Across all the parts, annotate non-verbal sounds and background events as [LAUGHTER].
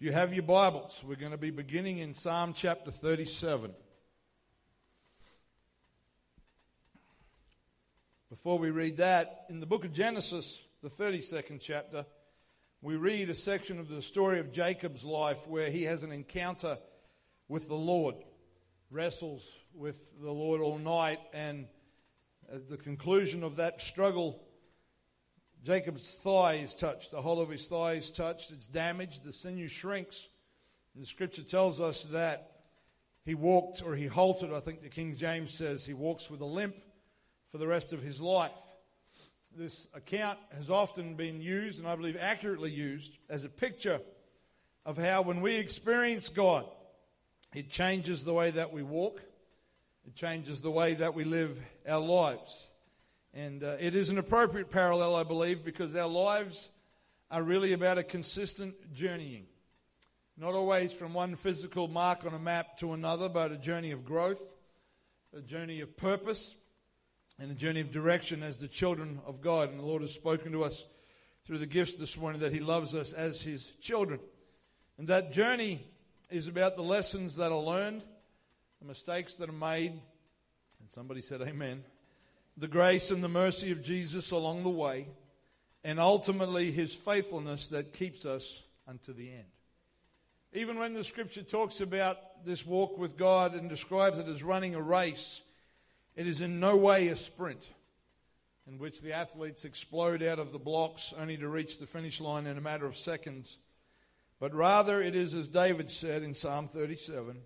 If you have your Bibles, we're going to be beginning in Psalm chapter 37. Before we read that, in the book of Genesis, the 32nd chapter, we read a section of the story of Jacob's life where he has an encounter with the Lord, wrestles with the Lord all night, and at the conclusion of that struggle, Jacob's thigh is touched. The whole of his thigh is touched. It's damaged. The sinew shrinks. And the scripture tells us that he walked or he halted, I think the King James says, he walks with a limp for the rest of his life. This account has often been used, and I believe accurately used, as a picture of how when we experience God, it changes the way that we walk, it changes the way that we live our lives. And uh, it is an appropriate parallel, I believe, because our lives are really about a consistent journeying. Not always from one physical mark on a map to another, but a journey of growth, a journey of purpose, and a journey of direction as the children of God. And the Lord has spoken to us through the gifts this morning that He loves us as His children. And that journey is about the lessons that are learned, the mistakes that are made. And somebody said, Amen the grace and the mercy of Jesus along the way, and ultimately his faithfulness that keeps us unto the end. Even when the scripture talks about this walk with God and describes it as running a race, it is in no way a sprint in which the athletes explode out of the blocks only to reach the finish line in a matter of seconds. But rather, it is as David said in Psalm 37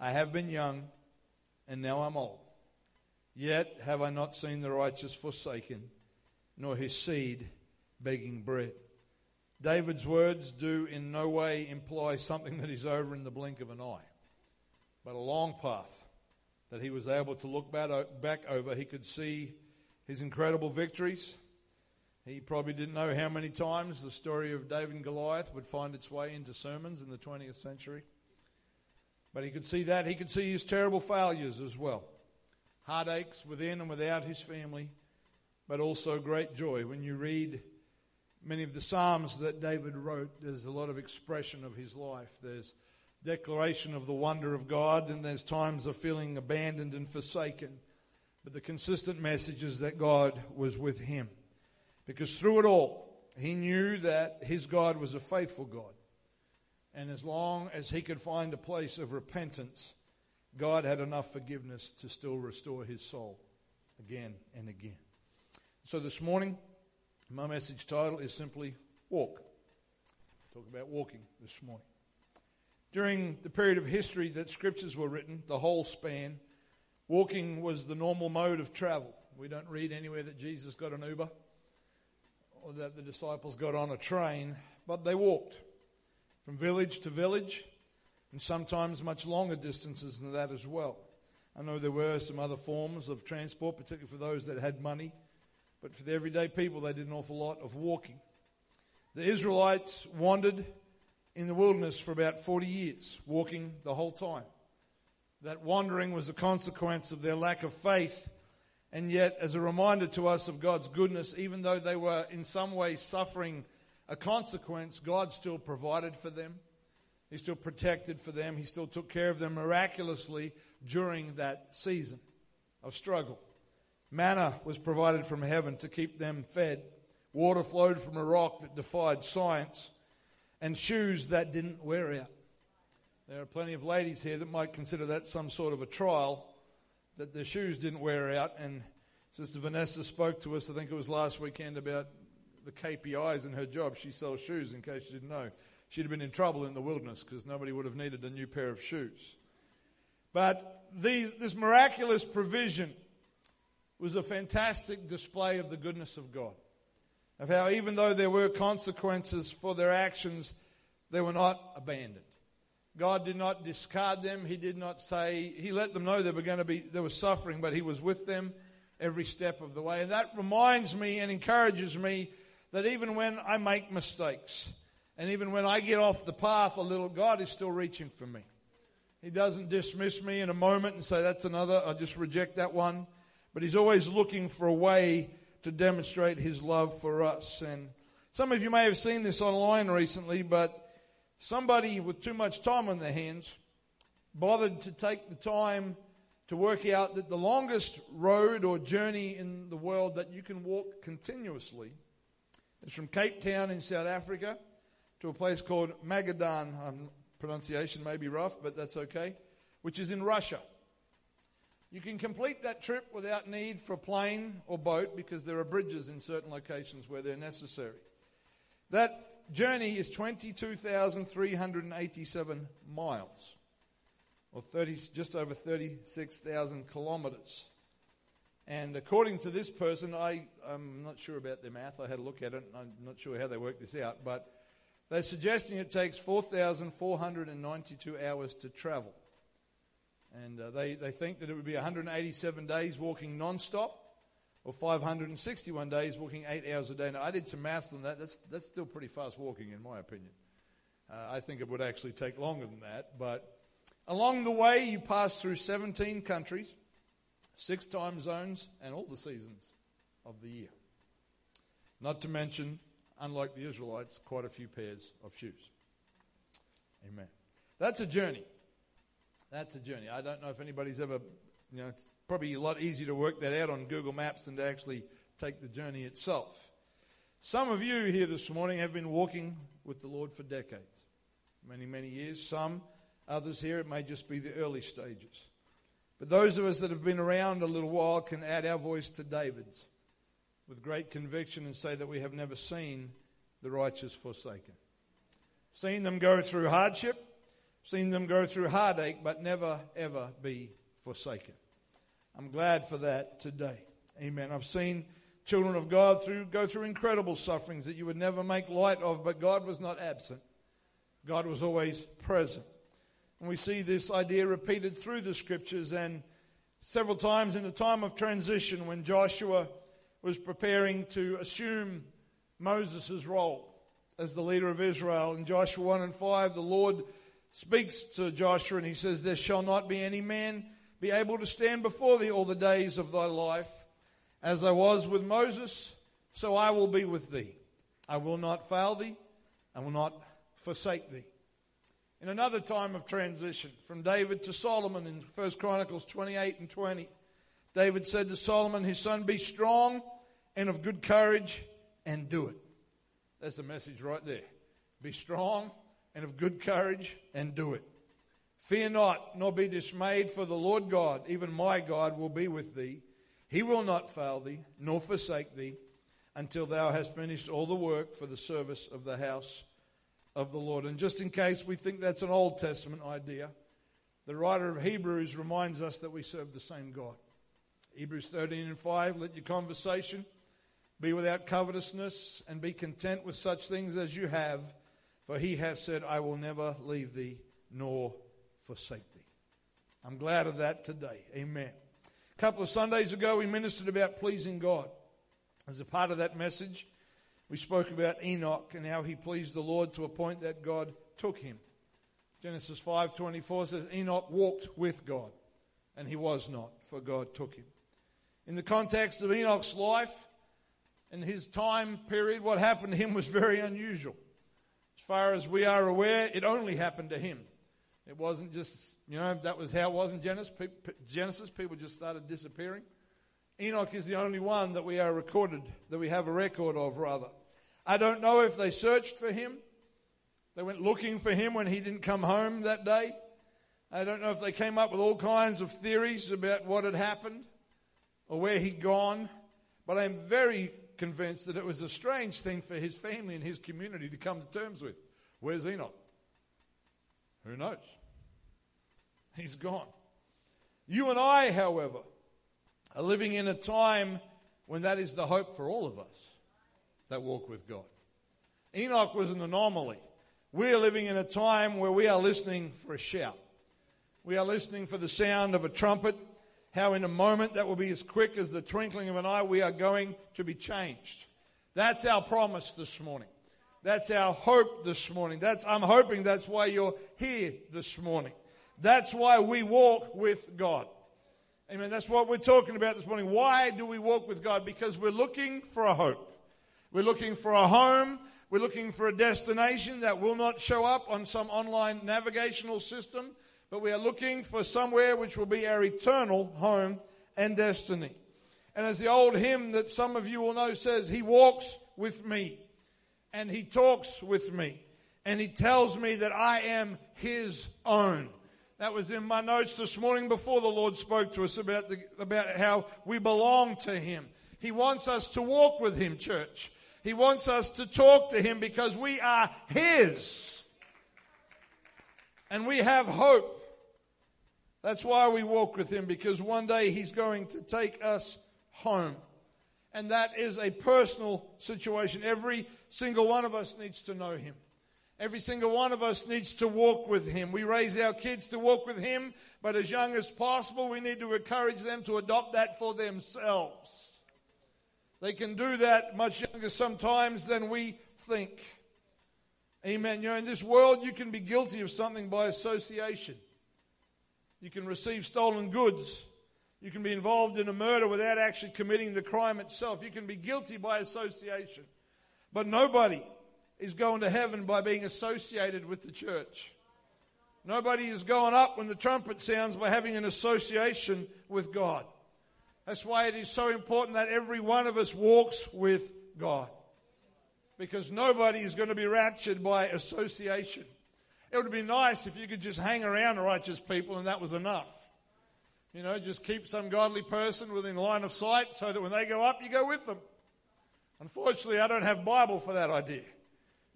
I have been young, and now I'm old. Yet have I not seen the righteous forsaken, nor his seed begging bread. David's words do in no way imply something that is over in the blink of an eye, but a long path that he was able to look back over. He could see his incredible victories. He probably didn't know how many times the story of David and Goliath would find its way into sermons in the 20th century. But he could see that. He could see his terrible failures as well heartaches within and without his family, but also great joy. When you read many of the Psalms that David wrote, there's a lot of expression of his life. There's declaration of the wonder of God, and there's times of feeling abandoned and forsaken. But the consistent message is that God was with him. Because through it all, he knew that his God was a faithful God. And as long as he could find a place of repentance, God had enough forgiveness to still restore his soul again and again. So this morning, my message title is simply Walk. Talk about walking this morning. During the period of history that scriptures were written, the whole span, walking was the normal mode of travel. We don't read anywhere that Jesus got an Uber or that the disciples got on a train, but they walked from village to village, and sometimes much longer distances than that as well. I know there were some other forms of transport, particularly for those that had money, but for the everyday people, they did an awful lot of walking. The Israelites wandered in the wilderness for about 40 years, walking the whole time. That wandering was a consequence of their lack of faith, and yet, as a reminder to us of God's goodness, even though they were in some way suffering a consequence, God still provided for them. He still protected for them. He still took care of them miraculously during that season of struggle. Manna was provided from heaven to keep them fed. Water flowed from a rock that defied science. And shoes that didn't wear out. There are plenty of ladies here that might consider that some sort of a trial, that their shoes didn't wear out. And Sister Vanessa spoke to us, I think it was last weekend, about the KPIs in her job. She sells shoes, in case you didn't know she'd have been in trouble in the wilderness because nobody would have needed a new pair of shoes. But these, this miraculous provision was a fantastic display of the goodness of God. Of how, even though there were consequences for their actions, they were not abandoned. God did not discard them. He did not say, He let them know they were going to be, they were suffering, but He was with them every step of the way. And that reminds me and encourages me that even when I make mistakes, and even when I get off the path a little, God is still reaching for me. He doesn't dismiss me in a moment and say, that's another, I just reject that one. But He's always looking for a way to demonstrate His love for us. And some of you may have seen this online recently, but somebody with too much time on their hands bothered to take the time to work out that the longest road or journey in the world that you can walk continuously is from Cape Town in South Africa to a place called Magadan. Um, pronunciation may be rough, but that's okay, which is in Russia. You can complete that trip without need for plane or boat because there are bridges in certain locations where they're necessary. That journey is 22,387 miles, or 30, just over 36,000 kilometers. And according to this person, I, I'm not sure about their math. I had a look at it. I'm not sure how they worked this out, but they're suggesting it takes 4,492 hours to travel. And uh, they, they think that it would be 187 days walking non-stop or 561 days walking eight hours a day. Now, I did some maths on that. That's, that's still pretty fast walking, in my opinion. Uh, I think it would actually take longer than that. But along the way, you pass through 17 countries, six time zones, and all the seasons of the year. Not to mention, unlike the Israelites, quite a few pairs of shoes. Amen. That's a journey. That's a journey. I don't know if anybody's ever, you know, it's probably a lot easier to work that out on Google Maps than to actually take the journey itself. Some of you here this morning have been walking with the Lord for decades, many, many years. Some, others here, it may just be the early stages. But those of us that have been around a little while can add our voice to David's with great conviction and say that we have never seen the righteous forsaken. Seen them go through hardship, seen them go through heartache, but never, ever be forsaken. I'm glad for that today. Amen. I've seen children of God through, go through incredible sufferings that you would never make light of, but God was not absent. God was always present. And we see this idea repeated through the scriptures and several times in the time of transition when Joshua was preparing to assume Moses' role as the leader of Israel. In Joshua 1 and 5, the Lord speaks to Joshua and he says, There shall not be any man be able to stand before thee all the days of thy life. As I was with Moses, so I will be with thee. I will not fail thee, I will not forsake thee. In another time of transition, from David to Solomon in 1 Chronicles 28 and 20, David said to Solomon, his son, Be strong and of good courage and do it. That's the message right there. Be strong and of good courage and do it. Fear not, nor be dismayed, for the Lord God, even my God, will be with thee. He will not fail thee, nor forsake thee, until thou hast finished all the work for the service of the house of the Lord. And just in case we think that's an Old Testament idea, the writer of Hebrews reminds us that we serve the same God. Hebrews 13 and 5, let your conversation be without covetousness and be content with such things as you have for he has said, I will never leave thee nor forsake thee. I'm glad of that today. Amen. A couple of Sundays ago, we ministered about pleasing God. As a part of that message, we spoke about Enoch and how he pleased the Lord to a point that God took him. Genesis 5:24 says Enoch walked with God and he was not for God took him. In the context of Enoch's life and his time period what happened to him was very unusual. As far as we are aware, it only happened to him. It wasn't just, you know, that was how it was in Genesis. Genesis, people just started disappearing. Enoch is the only one that we are recorded, that we have a record of, rather. I don't know if they searched for him. They went looking for him when he didn't come home that day. I don't know if they came up with all kinds of theories about what had happened or where he'd gone. But I'm very convinced that it was a strange thing for his family and his community to come to terms with. Where's Enoch? Who knows? He's gone. You and I, however, are living in a time when that is the hope for all of us that walk with God. Enoch was an anomaly. We are living in a time where we are listening for a shout. We are listening for the sound of a trumpet how in a moment that will be as quick as the twinkling of an eye, we are going to be changed. That's our promise this morning. That's our hope this morning. That's, I'm hoping that's why you're here this morning. That's why we walk with God. Amen. That's what we're talking about this morning. Why do we walk with God? Because we're looking for a hope. We're looking for a home We're looking for a destination that will not show up on some online navigational system, but we are looking for somewhere which will be our eternal home and destiny. And as the old hymn that some of you will know says, He walks with me and He talks with me and He tells me that I am His own. That was in my notes this morning before the Lord spoke to us about, the, about how we belong to Him. He wants us to walk with Him, church. He wants us to talk to Him because we are His. And we have hope. That's why we walk with Him because one day He's going to take us home. And that is a personal situation. Every single one of us needs to know Him. Every single one of us needs to walk with Him. We raise our kids to walk with Him, but as young as possible, we need to encourage them to adopt that for themselves. They can do that much younger sometimes than we think. Amen. You know, in this world, you can be guilty of something by association. You can receive stolen goods. You can be involved in a murder without actually committing the crime itself. You can be guilty by association. But nobody is going to heaven by being associated with the church. Nobody is going up when the trumpet sounds by having an association with God. That's why it is so important that every one of us walks with God. Because nobody is going to be raptured by association. It would be nice if you could just hang around righteous people and that was enough. You know, just keep some godly person within line of sight so that when they go up, you go with them. Unfortunately, I don't have Bible for that idea.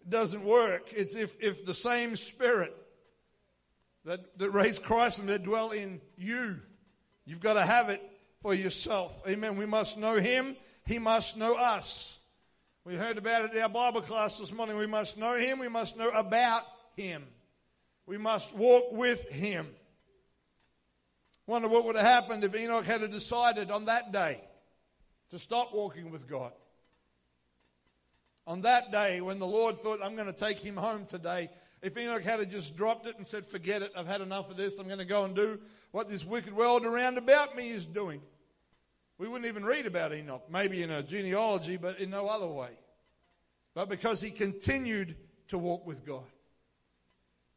It doesn't work. It's if, if the same spirit that, that raised Christ and that dwell in you, you've got to have it for yourself. Amen. We must know Him. He must know us. We heard about it in our Bible class this morning. We must know Him. We must know about Him. We must walk with Him. Wonder what would have happened if Enoch had decided on that day to stop walking with God. On that day when the Lord thought, I'm going to take him home today, if Enoch had just dropped it and said, Forget it, I've had enough of this, I'm going to go and do what this wicked world around about me is doing. We wouldn't even read about Enoch, maybe in a genealogy, but in no other way. But because he continued to walk with God.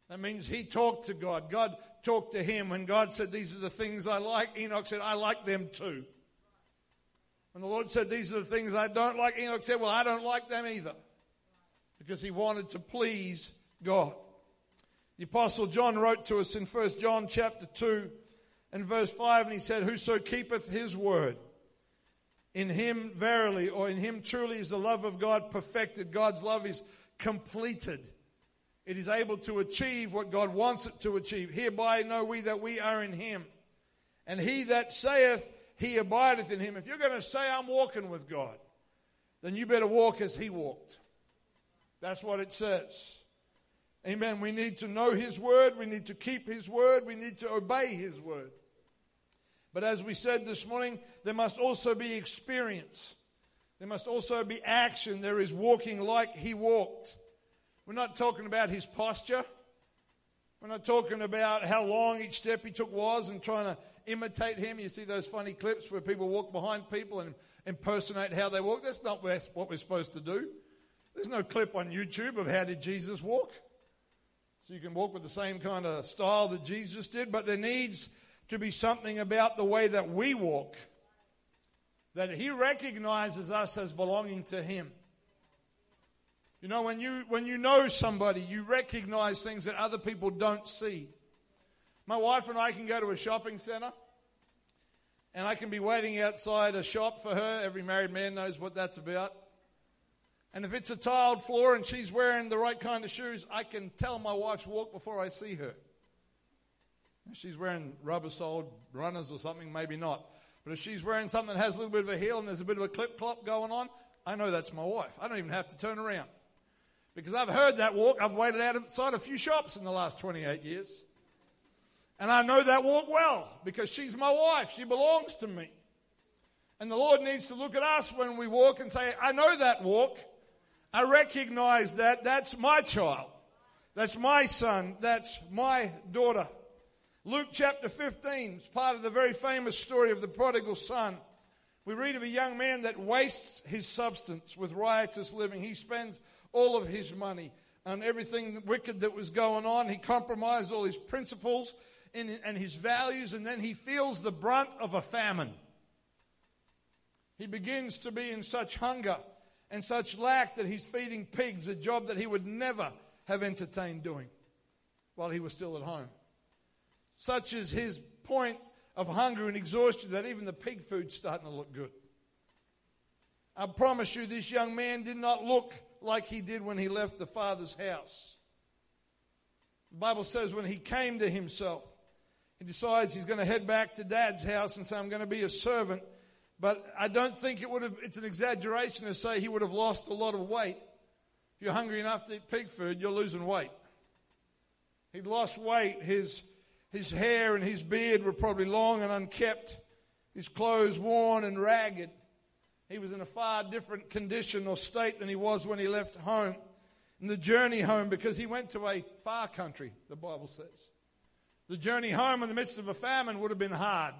That means he talked to God. God talked to him. When God said, These are the things I like, Enoch said, I like them too. When the Lord said, These are the things I don't like, Enoch said, Well, I don't like them either. Because he wanted to please God. The Apostle John wrote to us in 1 John chapter 2 and verse 5, and he said, Whoso keepeth his word, in him verily, or in him truly is the love of God perfected. God's love is completed. It is able to achieve what God wants it to achieve. Hereby know we that we are in him. And he that saith he abideth in him. If you're going to say I'm walking with God, then you better walk as he walked. That's what it says. Amen. We need to know his word. We need to keep his word. We need to obey his word. But as we said this morning, there must also be experience. There must also be action. There is walking like he walked. We're not talking about his posture. We're not talking about how long each step he took was and trying to imitate him. You see those funny clips where people walk behind people and impersonate how they walk. That's not what we're supposed to do. There's no clip on YouTube of how did Jesus walk. So you can walk with the same kind of style that Jesus did, but there needs to be something about the way that we walk. That He recognizes us as belonging to Him. You know, when you, when you know somebody, you recognize things that other people don't see. My wife and I can go to a shopping center and I can be waiting outside a shop for her. Every married man knows what that's about. And if it's a tiled floor and she's wearing the right kind of shoes, I can tell my wife's walk before I see her. If she's wearing rubber soled runners or something, maybe not. But if she's wearing something that has a little bit of a heel and there's a bit of a clip clop going on, I know that's my wife. I don't even have to turn around. Because I've heard that walk. I've waited outside a few shops in the last 28 years. And I know that walk well because she's my wife. She belongs to me. And the Lord needs to look at us when we walk and say, I know that walk. I recognize that. That's my child. That's my son. That's my daughter. Luke chapter 15 is part of the very famous story of the prodigal son. We read of a young man that wastes his substance with riotous living. He spends all of his money, and everything wicked that was going on. He compromised all his principles and his values, and then he feels the brunt of a famine. He begins to be in such hunger and such lack that he's feeding pigs, a job that he would never have entertained doing while he was still at home. Such is his point of hunger and exhaustion that even the pig food's starting to look good. I promise you, this young man did not look like he did when he left the father's house. The Bible says when he came to himself, he decides he's going to head back to dad's house and say, I'm going to be a servant. But I don't think it would have, it's an exaggeration to say he would have lost a lot of weight. If you're hungry enough to eat pig food, you're losing weight. He'd lost weight. His, his hair and his beard were probably long and unkept. His clothes worn and ragged. He was in a far different condition or state than he was when he left home. In the journey home, because he went to a far country, the Bible says. The journey home in the midst of a famine would have been hard.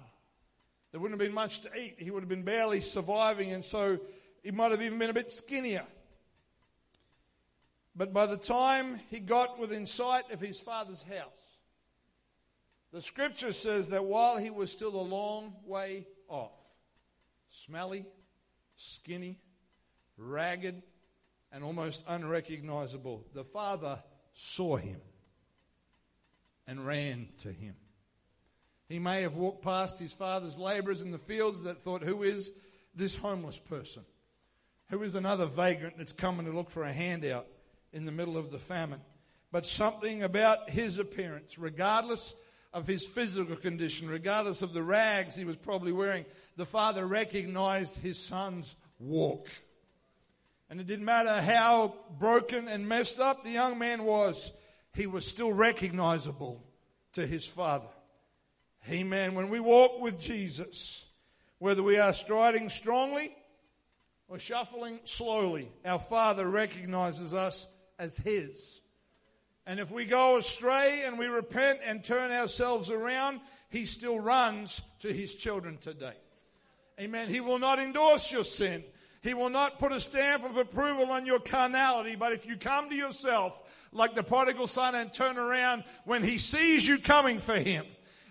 There wouldn't have been much to eat. He would have been barely surviving, and so he might have even been a bit skinnier. But by the time he got within sight of his father's house, the scripture says that while he was still a long way off, smelly, skinny, ragged, and almost unrecognizable, the father saw him and ran to him. He may have walked past his father's laborers in the fields that thought, Who is this homeless person? Who is another vagrant that's coming to look for a handout in the middle of the famine? But something about his appearance, regardless of his physical condition, regardless of the rags he was probably wearing, the father recognized his son's walk. And it didn't matter how broken and messed up the young man was, he was still recognizable to his father. Amen. When we walk with Jesus, whether we are striding strongly or shuffling slowly, our Father recognizes us as His. And if we go astray and we repent and turn ourselves around, He still runs to His children today. Amen. He will not endorse your sin. He will not put a stamp of approval on your carnality. But if you come to yourself like the prodigal son and turn around when he sees you coming for him.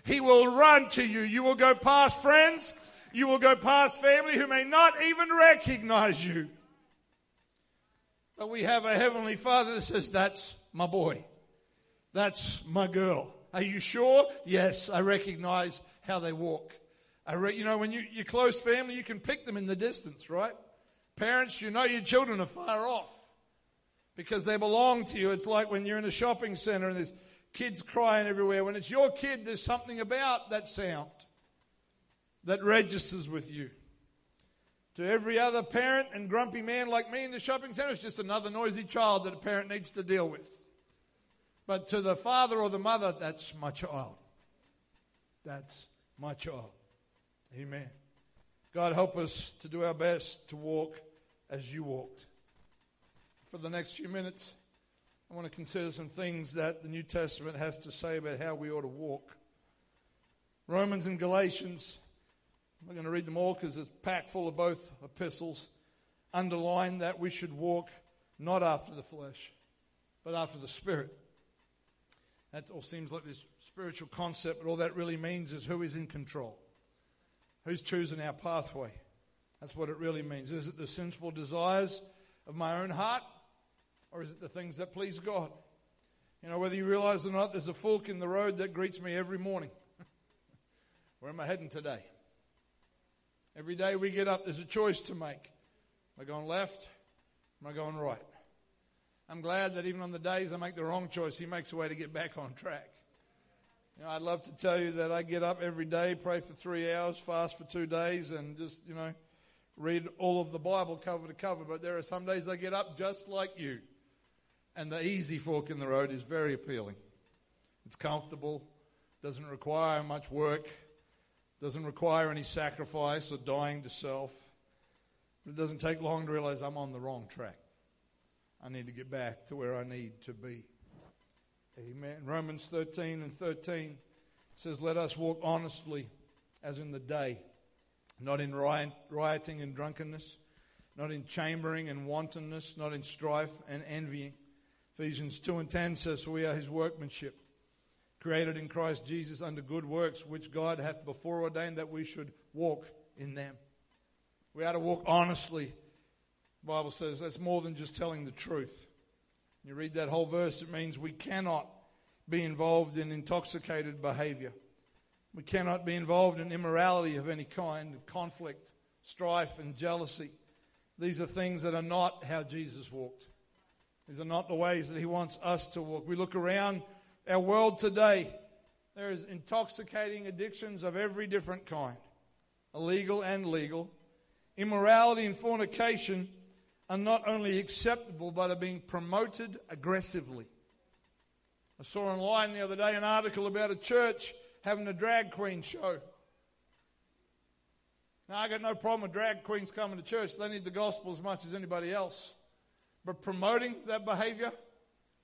He will run to you. You will go past friends. You will go past family who may not even recognize you. But we have a heavenly father that says, that's my boy. That's my girl. Are you sure? Yes, I recognize how they walk. I re- you know, when you, you're close family, you can pick them in the distance, right? Parents, you know your children are far off because they belong to you. It's like when you're in a shopping center and there's kids crying everywhere. When it's your kid, there's something about that sound that registers with you. To every other parent and grumpy man like me in the shopping center, it's just another noisy child that a parent needs to deal with. But to the father or the mother, that's my child. That's my child. Amen. God, help us to do our best to walk as you walked for the next few minutes, I want to consider some things that the New Testament has to say about how we ought to walk. Romans and Galatians, I'm not going to read them all because it's packed full of both epistles, underline that we should walk not after the flesh, but after the Spirit. That all seems like this spiritual concept, but all that really means is who is in control, who's choosing our pathway. That's what it really means. Is it the sinful desires of my own heart? Or is it the things that please God? You know, whether you realize or not, there's a fork in the road that greets me every morning. [LAUGHS] Where am I heading today? Every day we get up, there's a choice to make. Am I going left? Am I going right? I'm glad that even on the days I make the wrong choice, He makes a way to get back on track. You know, I'd love to tell you that I get up every day, pray for three hours, fast for two days, and just, you know, read all of the Bible cover to cover. But there are some days I get up just like you. And the easy fork in the road is very appealing. It's comfortable, doesn't require much work, doesn't require any sacrifice or dying to self. It doesn't take long to realize I'm on the wrong track. I need to get back to where I need to be. Amen. Romans 13 and 13 says, Let us walk honestly as in the day, not in rioting and drunkenness not in chambering and wantonness, not in strife and envying. Ephesians 2 and 10 says, We are his workmanship, created in Christ Jesus under good works, which God hath before ordained that we should walk in them. We are to walk honestly. Bible says that's more than just telling the truth. You read that whole verse, it means we cannot be involved in intoxicated behavior. We cannot be involved in immorality of any kind, conflict, strife, and jealousy. These are things that are not how Jesus walked. These are not the ways that he wants us to walk. We look around our world today, there is intoxicating addictions of every different kind, illegal and legal. Immorality and fornication are not only acceptable, but are being promoted aggressively. I saw online the other day an article about a church having a drag queen show. Now, I got no problem with drag queens coming to church. They need the gospel as much as anybody else. But promoting that behavior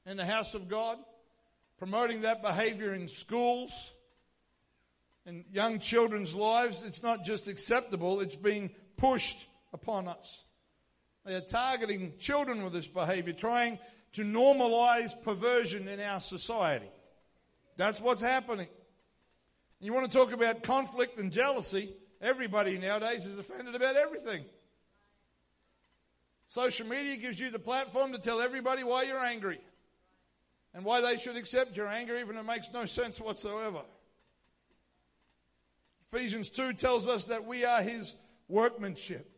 in the house of God, promoting that behavior in schools, in young children's lives, it's not just acceptable, it's being pushed upon us. They are targeting children with this behavior, trying to normalize perversion in our society. That's what's happening. You want to talk about conflict and jealousy? Everybody nowadays is offended about everything. Social media gives you the platform to tell everybody why you're angry and why they should accept your anger, even if it makes no sense whatsoever. Ephesians 2 tells us that we are his workmanship.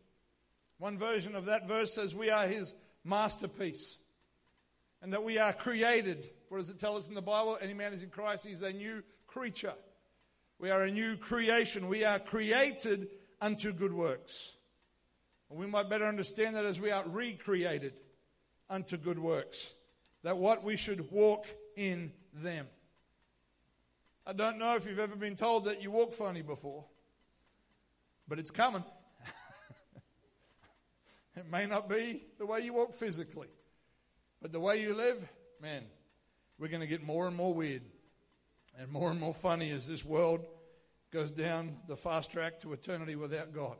One version of that verse says we are his masterpiece and that we are created. What does it tell us in the Bible? Any man is in Christ, he's a new creature. We are a new creation. We are created unto good works. And we might better understand that as we are recreated unto good works. That what we should walk in them. I don't know if you've ever been told that you walk funny before, but it's coming. It may not be the way you walk physically, but the way you live, man, we're going to get more and more weird and more and more funny as this world goes down the fast track to eternity without God.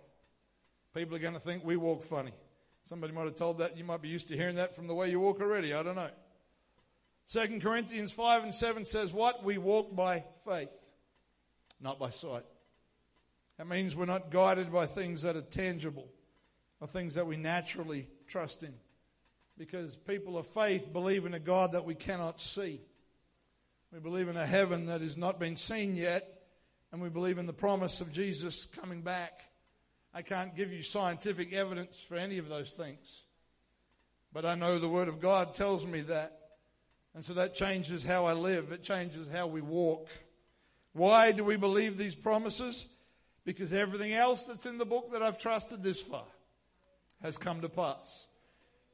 People are going to think we walk funny. Somebody might have told that. You might be used to hearing that from the way you walk already. I don't know. 2 Corinthians 5 and 7 says, What? We walk by faith, not by sight. That means we're not guided by things that are tangible or things that we naturally trust in because people of faith believe in a God that we cannot see. We believe in a heaven that has not been seen yet, and we believe in the promise of Jesus coming back. I can't give you scientific evidence for any of those things, but I know the Word of God tells me that. And so that changes how I live, it changes how we walk. Why do we believe these promises? Because everything else that's in the book that I've trusted this far has come to pass.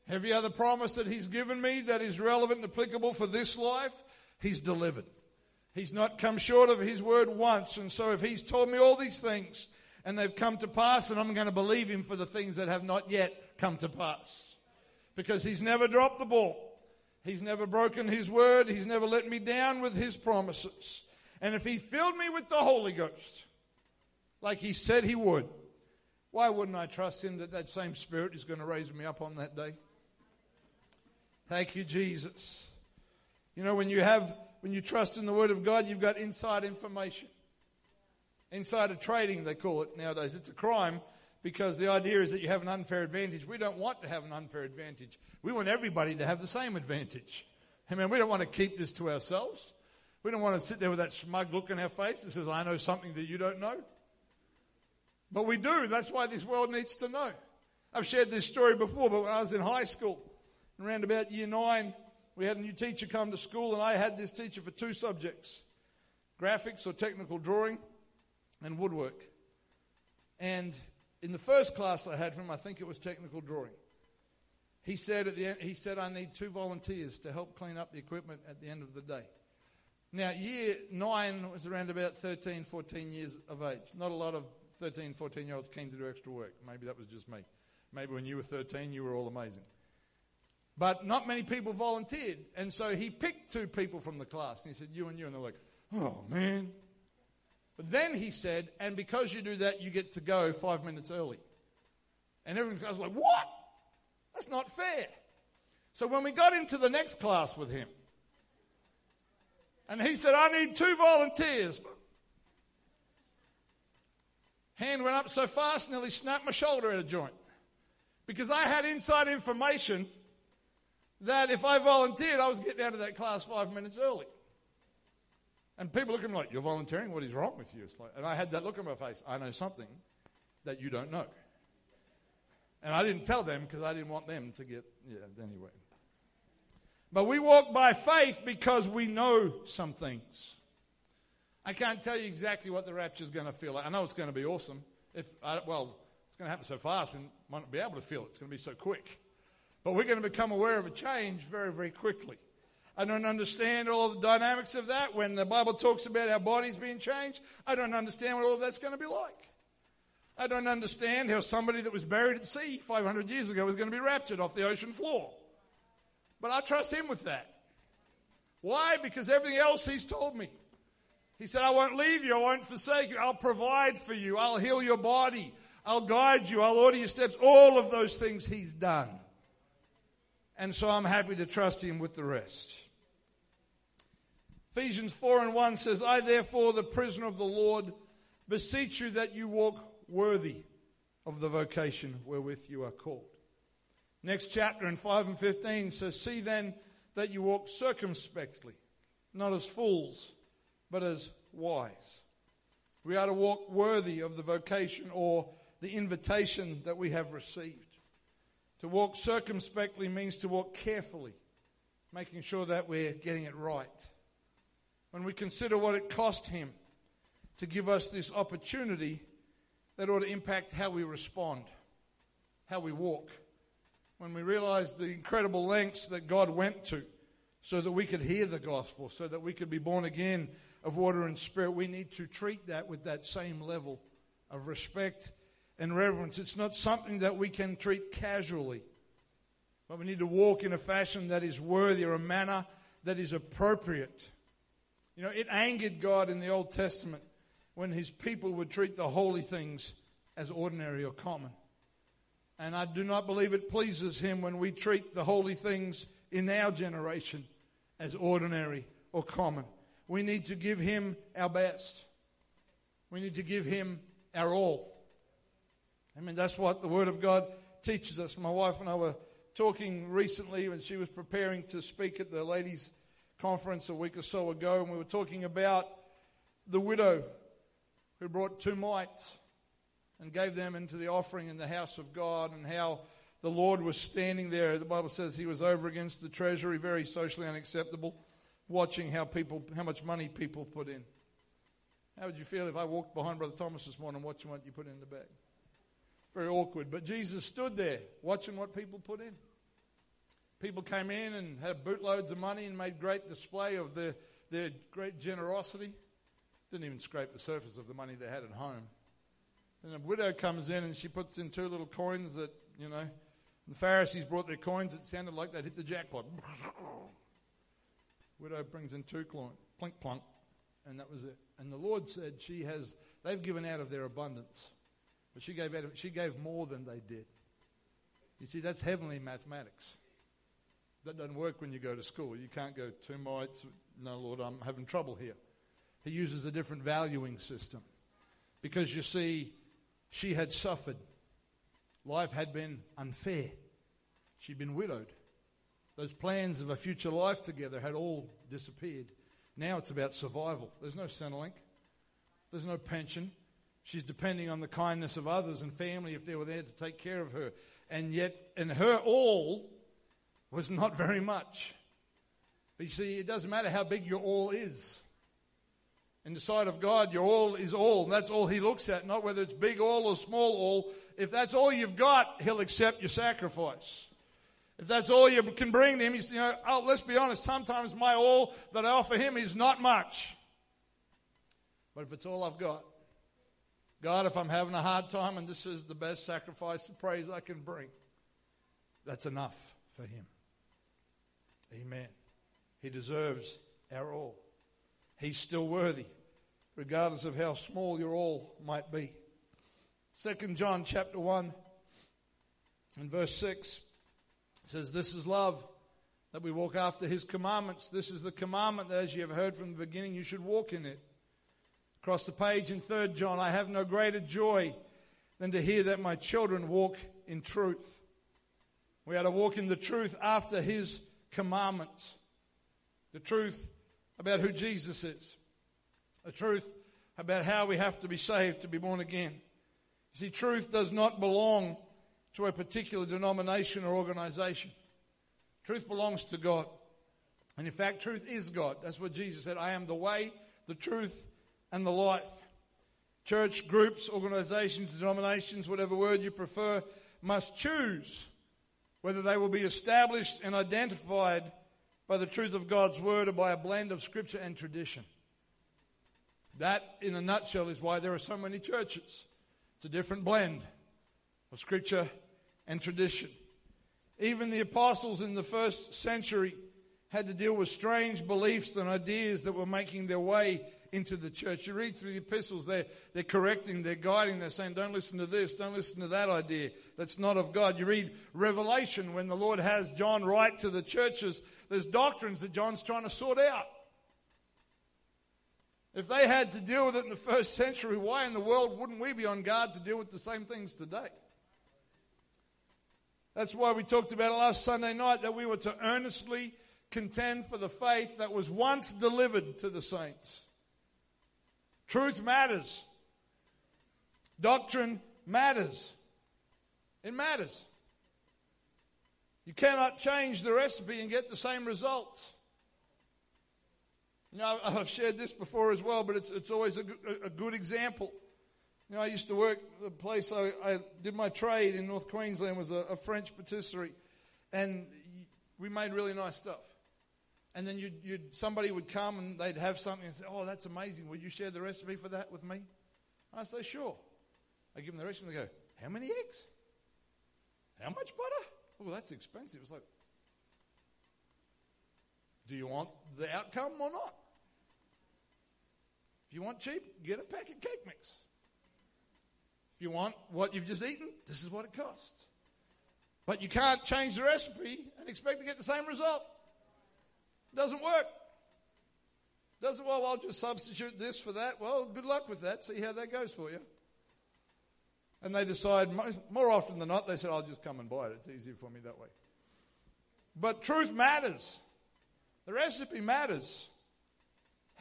Every other promise that He's given me that is relevant and applicable for this life, He's delivered. He's not come short of His word once. And so if He's told me all these things and they've come to pass, and I'm going to believe Him for the things that have not yet come to pass. Because He's never dropped the ball. He's never broken His word. He's never let me down with His promises. And if He filled me with the Holy Ghost, like He said He would, why wouldn't I trust Him that that same Spirit is going to raise me up on that day? Thank you, Jesus. You know, when you have, when you trust in the Word of God, you've got inside information. Insider trading, they call it nowadays. It's a crime because the idea is that you have an unfair advantage. We don't want to have an unfair advantage. We want everybody to have the same advantage. I mean, we don't want to keep this to ourselves. We don't want to sit there with that smug look in our face that says, I know something that you don't know. But we do. That's why this world needs to know. I've shared this story before, but when I was in high school, around about year nine, we had a new teacher come to school, and I had this teacher for two subjects graphics or technical drawing and woodwork. And in the first class I had from him, I think it was technical drawing. He said at the end, he said, I need two volunteers to help clean up the equipment at the end of the day. Now, year nine was around about 13, 14 years of age. Not a lot of 13, 14 year olds keen to do extra work. Maybe that was just me. Maybe when you were 13, you were all amazing. But not many people volunteered. And so he picked two people from the class and he said, You and you. And they're like, Oh, man. But then he said, And because you do that, you get to go five minutes early. And everyone was like, What? That's not fair. So when we got into the next class with him, and he said, I need two volunteers. Hand went up so fast, nearly snapped my shoulder at a joint. Because I had inside information that if I volunteered, I was getting out of that class five minutes early. And people look at me like, You're volunteering? What is wrong with you? Like, and I had that look on my face. I know something that you don't know. And I didn't tell them because I didn't want them to get, yeah, anyway. But we walk by faith because we know some things. I can't tell you exactly what the rapture is going to feel like. I know it's going to be awesome. If I, well, it's going to happen so fast, we might not be able to feel it. It's going to be so quick. But we're going to become aware of a change very, very quickly. I don't understand all the dynamics of that. When the Bible talks about our bodies being changed, I don't understand what all that's going to be like. I don't understand how somebody that was buried at sea 500 years ago is going to be raptured off the ocean floor. But I trust him with that. Why? Because everything else he's told me. He said, I won't leave you. I won't forsake you. I'll provide for you. I'll heal your body. I'll guide you. I'll order your steps. All of those things he's done. And so I'm happy to trust him with the rest. Ephesians 4 and 1 says, I therefore, the prisoner of the Lord, beseech you that you walk worthy of the vocation wherewith you are called. Next chapter in 5 and 15 says, See then that you walk circumspectly, not as fools, but as wise. We are to walk worthy of the vocation or the invitation that we have received. To walk circumspectly means to walk carefully, making sure that we're getting it right. When we consider what it cost him to give us this opportunity, that ought to impact how we respond, how we walk when we realize the incredible lengths that God went to so that we could hear the gospel, so that we could be born again of water and spirit, we need to treat that with that same level of respect and reverence. It's not something that we can treat casually, but we need to walk in a fashion that is worthy or a manner that is appropriate. You know, it angered God in the Old Testament when his people would treat the holy things as ordinary or common. And I do not believe it pleases him when we treat the holy things in our generation as ordinary or common. We need to give him our best. We need to give him our all. I mean, that's what the Word of God teaches us. My wife and I were talking recently when she was preparing to speak at the ladies' conference a week or so ago, and we were talking about the widow who brought two mites and gave them into the offering in the house of God, and how the Lord was standing there. The Bible says he was over against the treasury, very socially unacceptable, watching how people, how much money people put in. How would you feel if I walked behind Brother Thomas this morning watching what you put in the bag? Very awkward. But Jesus stood there watching what people put in. People came in and had bootloads of money and made great display of their, their great generosity. Didn't even scrape the surface of the money they had at home. And a widow comes in and she puts in two little coins that, you know, the Pharisees brought their coins. It sounded like they'd hit the jackpot. [LAUGHS] widow brings in two coins, plink plunk, and that was it. And the Lord said she has, they've given out of their abundance, but she gave out of, she gave more than they did. You see, that's heavenly mathematics. That doesn't work when you go to school. You can't go two mites. No, Lord, I'm having trouble here. He uses a different valuing system. Because you see, she had suffered. Life had been unfair. She'd been widowed. Those plans of a future life together had all disappeared. Now it's about survival. There's no Centrelink. There's no pension. She's depending on the kindness of others and family if they were there to take care of her. And yet, in her all was not very much. But you see, it doesn't matter how big your all is. In the sight of God, your all is all. And That's all He looks at, not whether it's big all or small all. If that's all you've got, He'll accept your sacrifice. If that's all you can bring to Him, you know, oh, let's be honest, sometimes my all that I offer Him is not much. But if it's all I've got, God, if I'm having a hard time and this is the best sacrifice of praise I can bring, that's enough for Him. Amen. He deserves our all. He's still worthy, regardless of how small your all might be. Second John chapter 1 and verse 6. It says, This is love, that we walk after his commandments. This is the commandment that, as you have heard from the beginning, you should walk in it. Across the page in 3 John, I have no greater joy than to hear that my children walk in truth. We are to walk in the truth after his commandments. The truth about who Jesus is. The truth about how we have to be saved to be born again. You see, truth does not belong to a particular denomination or organization. Truth belongs to God. And in fact, truth is God. That's what Jesus said. I am the way, the truth, and the life. Church groups, organizations, denominations, whatever word you prefer, must choose whether they will be established and identified by the truth of God's word or by a blend of scripture and tradition. That, in a nutshell, is why there are so many churches. It's a different blend of scripture and tradition. Even the apostles in the first century had to deal with strange beliefs and ideas that were making their way into the church. You read through the epistles, they're, they're correcting, they're guiding, they're saying, don't listen to this, don't listen to that idea. That's not of God. You read Revelation when the Lord has John write to the churches, there's doctrines that John's trying to sort out. If they had to deal with it in the first century, why in the world wouldn't we be on guard to deal with the same things today? That's why we talked about it last Sunday night that we were to earnestly contend for the faith that was once delivered to the saints. Truth matters. Doctrine matters. It matters. You cannot change the recipe and get the same results. You know, I've shared this before as well, but it's, it's always a, a good example. You know, I used to work the place I, I did my trade in North Queensland was a, a, French patisserie, and we made really nice stuff. And then you'd, you'd, somebody would come and they'd have something and say, "Oh, that's amazing! Would you share the recipe for that with me?" I say, "Sure." I give them the recipe. and They go, "How many eggs? How much butter? Oh, that's expensive." It's like, do you want the outcome or not? If you want cheap, get a packet cake mix. You want what you've just eaten, this is what it costs. But you can't change the recipe and expect to get the same result. It Doesn't work. Doesn't, well, I'll just substitute this for that. Well, good luck with that. See how that goes for you. And they decide, more often than not, they said, I'll just come and buy it. It's easier for me that way. But truth matters. The recipe matters.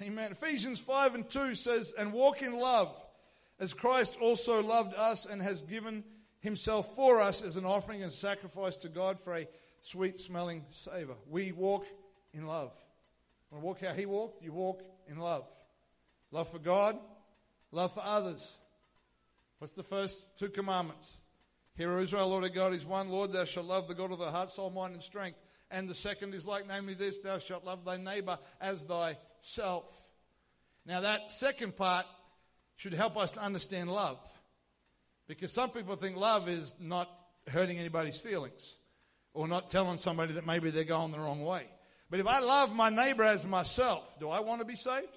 Amen. Ephesians 5 and 2 says, And walk in love, as Christ also loved us and has given himself for us as an offering and sacrifice to God for a sweet smelling savor. We walk in love. Want to walk how he walked? You walk in love. Love for God, love for others. What's the first two commandments? Hear, Israel, Lord of God is one. Lord, thou shalt love the God of thy heart, soul, mind, and strength. And the second is like, namely this, thou shalt love thy neighbor as thyself. Now that second part should help us to understand love. Because some people think love is not hurting anybody's feelings or not telling somebody that maybe they're going the wrong way. But if I love my neighbor as myself, do I want to be saved?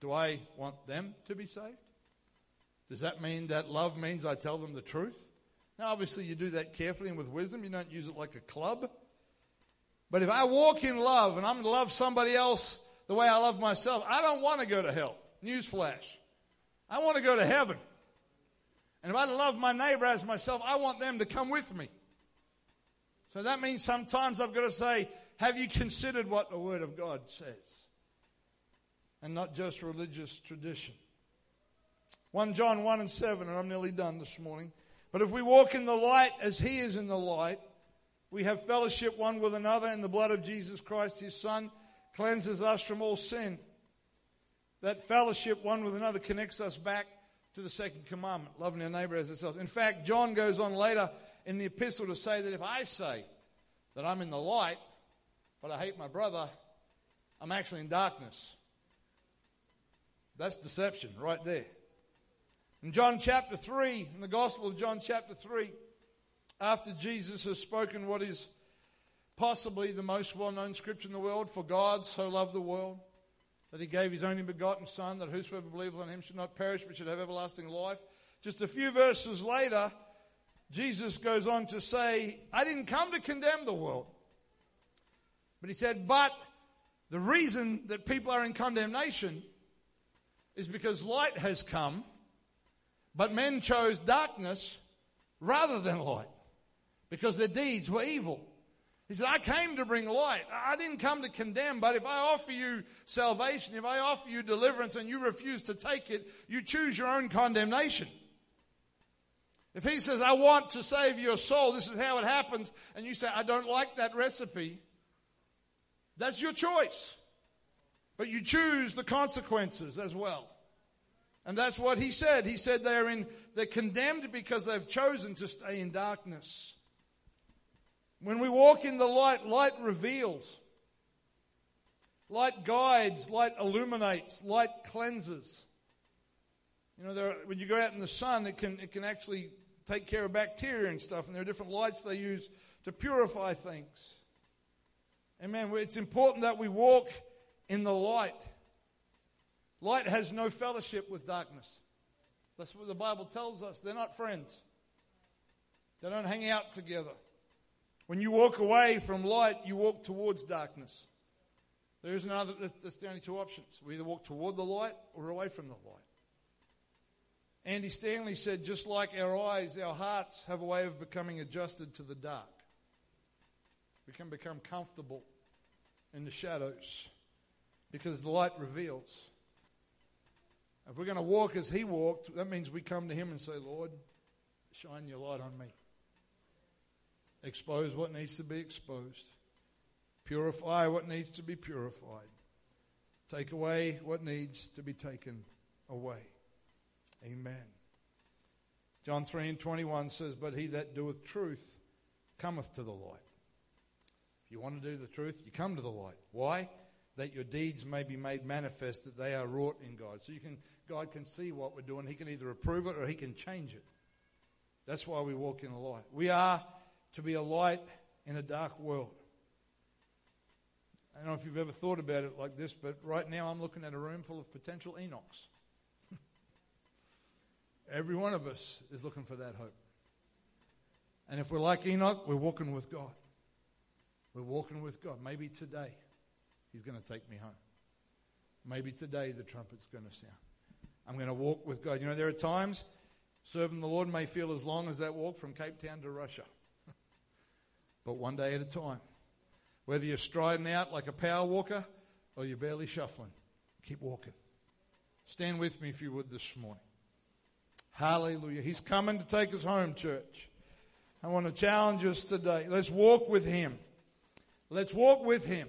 Do I want them to be saved? Does that mean that love means I tell them the truth? Now, obviously, you do that carefully and with wisdom. You don't use it like a club. But if I walk in love and I'm to love somebody else the way I love myself, I don't want to go to hell. Newsflash. I want to go to heaven. And if I love my neighbor as myself, I want them to come with me. So that means sometimes I've got to say, have you considered what the Word of God says? And not just religious tradition. 1 John 1 and 7, and I'm nearly done this morning. But if we walk in the light as he is in the light, we have fellowship one with another, and the blood of Jesus Christ, his Son, cleanses us from all sin. That fellowship one with another connects us back to the second commandment, loving our neighbor as ourselves. In fact, John goes on later in the epistle to say that if I say that I'm in the light, but I hate my brother, I'm actually in darkness. That's deception right there. In John chapter 3, in the Gospel of John chapter 3, after Jesus has spoken what is possibly the most well known scripture in the world, for God so loved the world that he gave his only begotten Son, that whosoever believeth on him should not perish but should have everlasting life. Just a few verses later, Jesus goes on to say, I didn't come to condemn the world. But he said, but the reason that people are in condemnation is because light has come, but men chose darkness rather than light because their deeds were evil. He said, I came to bring light. I didn't come to condemn, but if I offer you salvation, if I offer you deliverance and you refuse to take it, you choose your own condemnation. If he says, I want to save your soul, this is how it happens, and you say, I don't like that recipe, that's your choice. But you choose the consequences as well. And that's what he said. He said they're in, they're condemned because they've chosen to stay in darkness. When we walk in the light, light reveals. Light guides, light illuminates, light cleanses. You know, are, when you go out in the sun, it can, it can actually take care of bacteria and stuff, and there are different lights they use to purify things. Amen. It's important that we walk in the light. Light has no fellowship with darkness. That's what the Bible tells us. They're not friends, they don't hang out together. When you walk away from light, you walk towards darkness. There is another, that's the only two options. We either walk toward the light or away from the light. Andy Stanley said, just like our eyes, our hearts have a way of becoming adjusted to the dark. We can become comfortable in the shadows because the light reveals. If we're going to walk as he walked, that means we come to him and say, Lord, shine your light on me. Expose what needs to be exposed. Purify what needs to be purified. Take away what needs to be taken away. Amen. John 3 and 21 says, But he that doeth truth cometh to the light. If you want to do the truth, you come to the light. Why? That your deeds may be made manifest, that they are wrought in God. So you can, God can see what we're doing. He can either approve it or He can change it. That's why we walk in the light. We are to be a light in a dark world. I don't know if you've ever thought about it like this, but right now I'm looking at a room full of potential Enochs. [LAUGHS] Every one of us is looking for that hope. And if we're like Enoch, we're walking with God. We're walking with God. Maybe today He's going to take me home. Maybe today the trumpet's going to sound. I'm going to walk with God. You know, there are times serving the Lord may feel as long as that walk from Cape Town to Russia but one day at a time. Whether you're striding out like a power walker or you're barely shuffling, keep walking. Stand with me if you would this morning. Hallelujah. He's coming to take us home, church. I want to challenge us today. Let's walk with Him. Let's walk with Him.